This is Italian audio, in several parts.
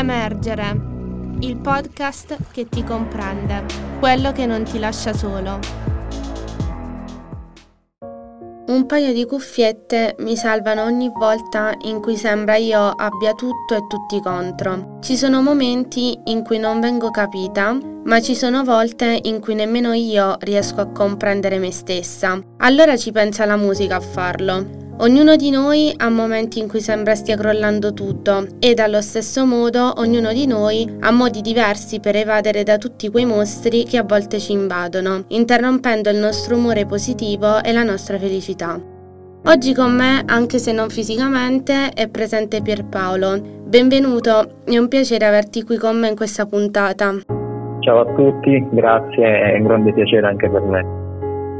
Emergere, il podcast che ti comprende, quello che non ti lascia solo. Un paio di cuffiette mi salvano ogni volta in cui sembra io abbia tutto e tutti contro. Ci sono momenti in cui non vengo capita, ma ci sono volte in cui nemmeno io riesco a comprendere me stessa. Allora ci pensa la musica a farlo. Ognuno di noi ha momenti in cui sembra stia crollando tutto ed allo stesso modo ognuno di noi ha modi diversi per evadere da tutti quei mostri che a volte ci invadono, interrompendo il nostro umore positivo e la nostra felicità. Oggi con me, anche se non fisicamente, è presente Pierpaolo. Benvenuto, è un piacere averti qui con me in questa puntata. Ciao a tutti, grazie, è un grande piacere anche per me.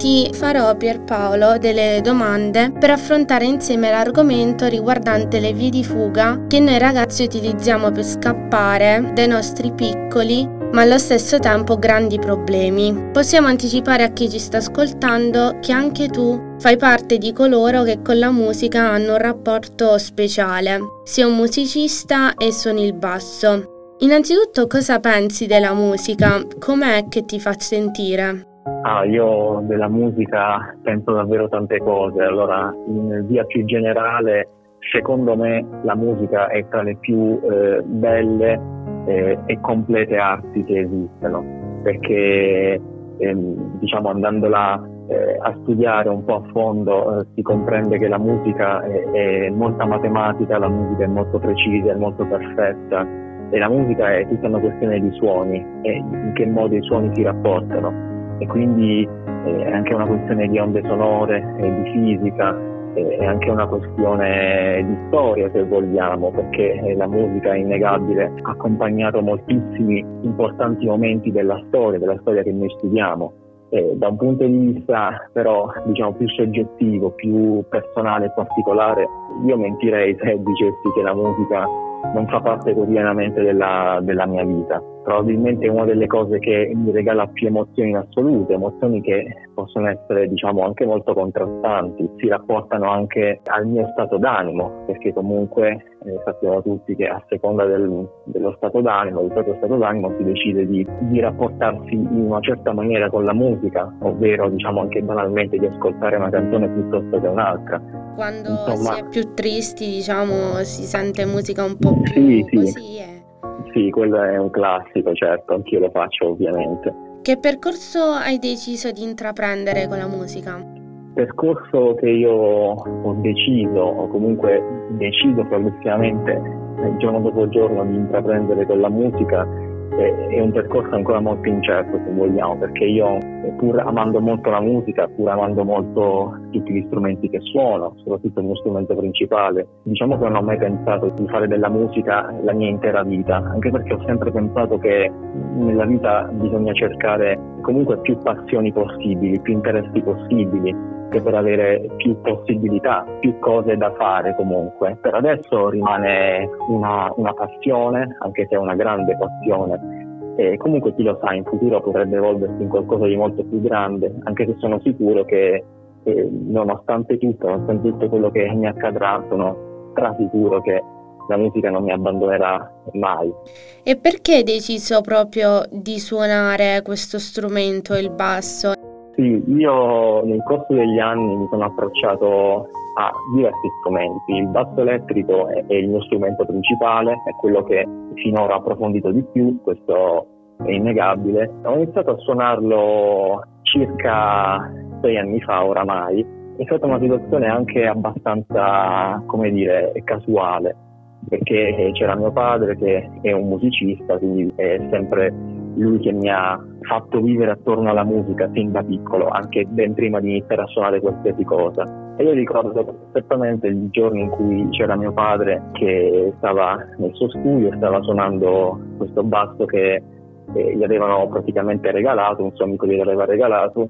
Ti farò Pierpaolo delle domande per affrontare insieme l'argomento riguardante le vie di fuga che noi ragazzi utilizziamo per scappare dai nostri piccoli ma allo stesso tempo grandi problemi. Possiamo anticipare a chi ci sta ascoltando che anche tu fai parte di coloro che con la musica hanno un rapporto speciale. Sei un musicista e suoni il basso. Innanzitutto cosa pensi della musica? Com'è che ti fa sentire? Ah, io della musica penso davvero tante cose. Allora, in via più generale, secondo me la musica è tra le più eh, belle eh, e complete arti che esistono, perché ehm, diciamo andandola eh, a studiare un po' a fondo eh, si comprende che la musica è, è molta matematica, la musica è molto precisa, è molto perfetta. E la musica è tutta una questione di suoni e in che modo i suoni si rapportano e quindi eh, è anche una questione di onde sonore, di fisica, è anche una questione di storia se vogliamo, perché la musica è innegabile, ha accompagnato moltissimi importanti momenti della storia, della storia che noi studiamo. E da un punto di vista però diciamo più soggettivo, più personale e particolare, io mentirei se dicessi che la musica non fa parte quotidianamente della, della mia vita probabilmente una delle cose che mi regala più emozioni in assoluto, emozioni che possono essere diciamo anche molto contrastanti, si rapportano anche al mio stato d'animo, perché comunque eh, sappiamo tutti che a seconda del, dello stato d'animo, del proprio stato d'animo si decide di, di, rapportarsi in una certa maniera con la musica, ovvero diciamo anche banalmente di ascoltare una canzone piuttosto che un'altra. Quando Insomma, si è più tristi diciamo si sente musica un po' più sì, così. Sì. Sì, quello è un classico, certo, anch'io lo faccio ovviamente. Che percorso hai deciso di intraprendere con la musica? Percorso che io ho deciso, o comunque decido progressivamente giorno dopo giorno di intraprendere con la musica, è un percorso ancora molto incerto se vogliamo, perché io pur amando molto la musica, pur amando molto tutti gli strumenti che suono, soprattutto il mio strumento principale, diciamo che non ho mai pensato di fare della musica la mia intera vita, anche perché ho sempre pensato che nella vita bisogna cercare comunque più passioni possibili, più interessi possibili, per avere più possibilità, più cose da fare comunque. Per adesso rimane una, una passione, anche se è una grande passione, e comunque chi lo sa, in futuro potrebbe evolversi in qualcosa di molto più grande, anche se sono sicuro che eh, nonostante tutto, nonostante tutto quello che mi accadrà, sono strasicuro che la musica non mi abbandonerà mai. E perché hai deciso proprio di suonare questo strumento, il basso? Sì, io nel corso degli anni mi sono approcciato a diversi strumenti. Il basso elettrico è, è il mio strumento principale, è quello che finora ho approfondito di più, questo è innegabile. Ho iniziato a suonarlo circa sei anni fa oramai. È stata una situazione anche abbastanza, come dire, casuale, perché c'era mio padre che è un musicista, quindi è sempre lui che mi ha fatto vivere attorno alla musica sin da piccolo, anche ben prima di iniziare a suonare qualsiasi cosa. E io ricordo perfettamente il giorno in cui c'era mio padre che stava nel suo studio, stava suonando questo basso che eh, gli avevano praticamente regalato, un suo amico gli aveva regalato.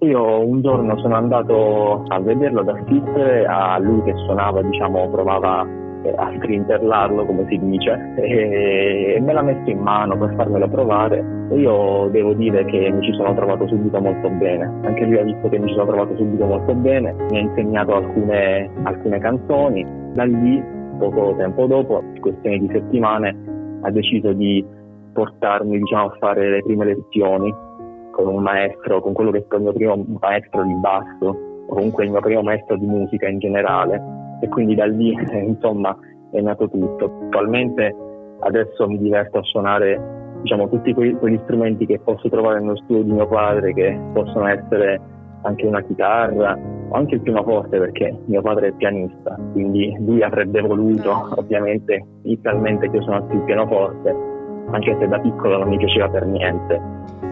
Io un giorno sono andato a vederlo, ad assistere a lui che suonava, diciamo, provava a strinterlarlo come si dice e me l'ha messo in mano per farmelo provare e io devo dire che mi ci sono trovato subito molto bene anche lui ha visto che mi ci sono trovato subito molto bene mi ha insegnato alcune, alcune canzoni da lì poco tempo dopo questione di settimane ha deciso di portarmi diciamo, a fare le prime lezioni con un maestro, con quello che è stato il mio primo maestro di basso, o comunque il mio primo maestro di musica in generale. Quindi da lì, insomma, è nato tutto. Attualmente adesso mi diverto a suonare diciamo, tutti quegli, quegli strumenti che posso trovare nello studio di mio padre, che possono essere anche una chitarra o anche il pianoforte perché mio padre è pianista, quindi lui avrebbe voluto ovviamente inizialmente che io suonassi il pianoforte, anche se da piccolo non mi piaceva per niente.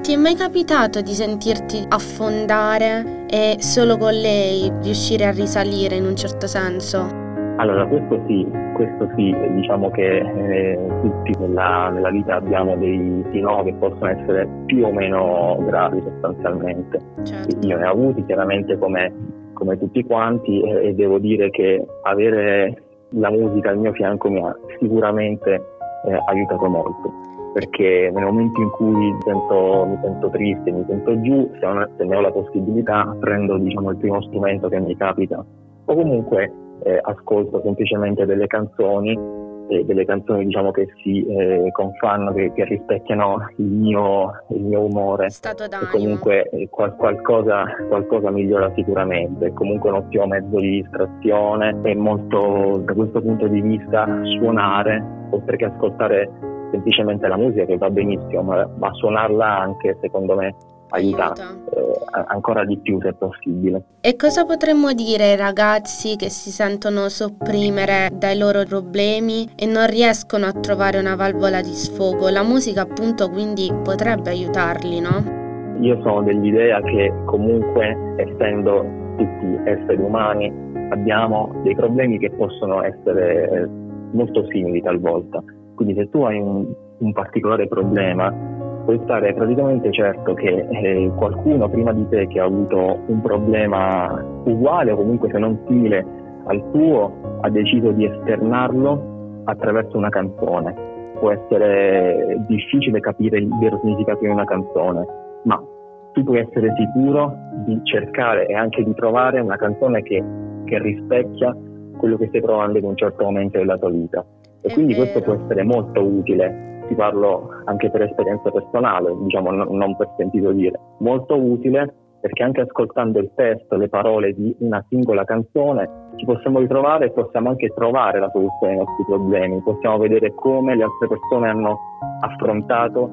Ti è mai capitato di sentirti affondare e solo con lei riuscire a risalire in un certo senso? Allora, questo sì, questo sì, diciamo che eh, tutti nella, nella, vita abbiamo dei no che possono essere più o meno gravi sostanzialmente. Certo. Io ne ho avuti chiaramente come, come tutti quanti e, e, devo dire che avere la musica al mio fianco mi ha sicuramente eh, aiutato molto. Perché nel momento in cui sento, mi sento triste, mi sento giù, se, ho, se ne ho la possibilità prendo diciamo, il primo strumento che mi capita. O comunque eh, ascolto semplicemente delle canzoni, eh, delle canzoni diciamo che si eh, confanno, che, che rispecchiano il mio, il mio umore. Stato d'animo. E comunque eh, qual, qualcosa, qualcosa migliora sicuramente, è comunque un ottimo mezzo di distrazione, è molto da questo punto di vista suonare, oltre che ascoltare semplicemente la musica che va benissimo, ma, ma suonarla anche secondo me aiuta, eh, ancora di più se possibile. E cosa potremmo dire ai ragazzi che si sentono sopprimere dai loro problemi e non riescono a trovare una valvola di sfogo? La musica appunto quindi potrebbe aiutarli, no? Io sono dell'idea che comunque essendo tutti esseri umani abbiamo dei problemi che possono essere molto simili talvolta. Quindi se tu hai un, un particolare problema puoi stare praticamente certo che eh, qualcuno prima di te che ha avuto un problema uguale o comunque se non simile al tuo ha deciso di esternarlo attraverso una canzone. Può essere difficile capire il vero significato di una canzone, ma tu puoi essere sicuro di cercare e anche di trovare una canzone che, che rispecchia quello che stai provando in un certo momento della tua vita. E quindi questo può essere molto utile ti parlo anche per esperienza personale, diciamo non per sentito dire, molto utile perché anche ascoltando il testo, le parole di una singola canzone, ci possiamo ritrovare e possiamo anche trovare la soluzione ai nostri problemi, possiamo vedere come le altre persone hanno affrontato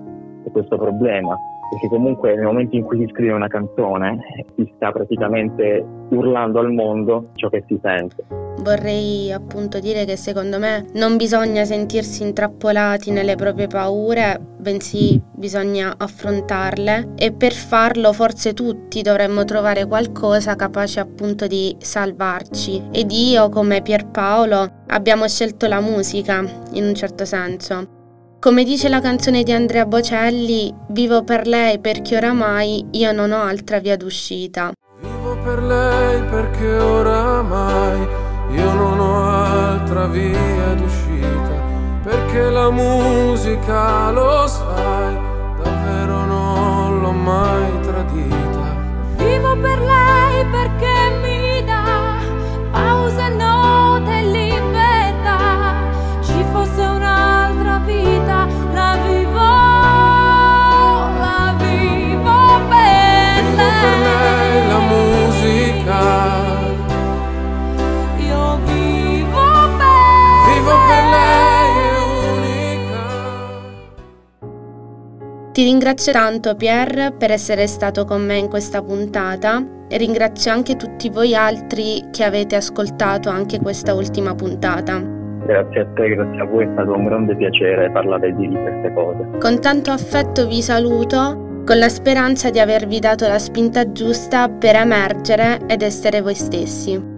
questo problema perché comunque nel momento in cui si scrive una canzone si sta praticamente urlando al mondo ciò che si sente. Vorrei appunto dire che secondo me non bisogna sentirsi intrappolati nelle proprie paure, bensì bisogna affrontarle e per farlo forse tutti dovremmo trovare qualcosa capace appunto di salvarci. Ed io come Pierpaolo abbiamo scelto la musica in un certo senso come dice la canzone di Andrea Bocelli, vivo per lei perché oramai io non ho altra via d'uscita. Vivo per lei perché oramai io non ho altra via d'uscita, perché la musica lo sai, davvero non l'ho mai tradita. Vivo per lei perché Ti ringrazio tanto Pier per essere stato con me in questa puntata e ringrazio anche tutti voi altri che avete ascoltato anche questa ultima puntata. Grazie a te, grazie a voi, è stato un grande piacere parlare di queste cose. Con tanto affetto vi saluto con la speranza di avervi dato la spinta giusta per emergere ed essere voi stessi.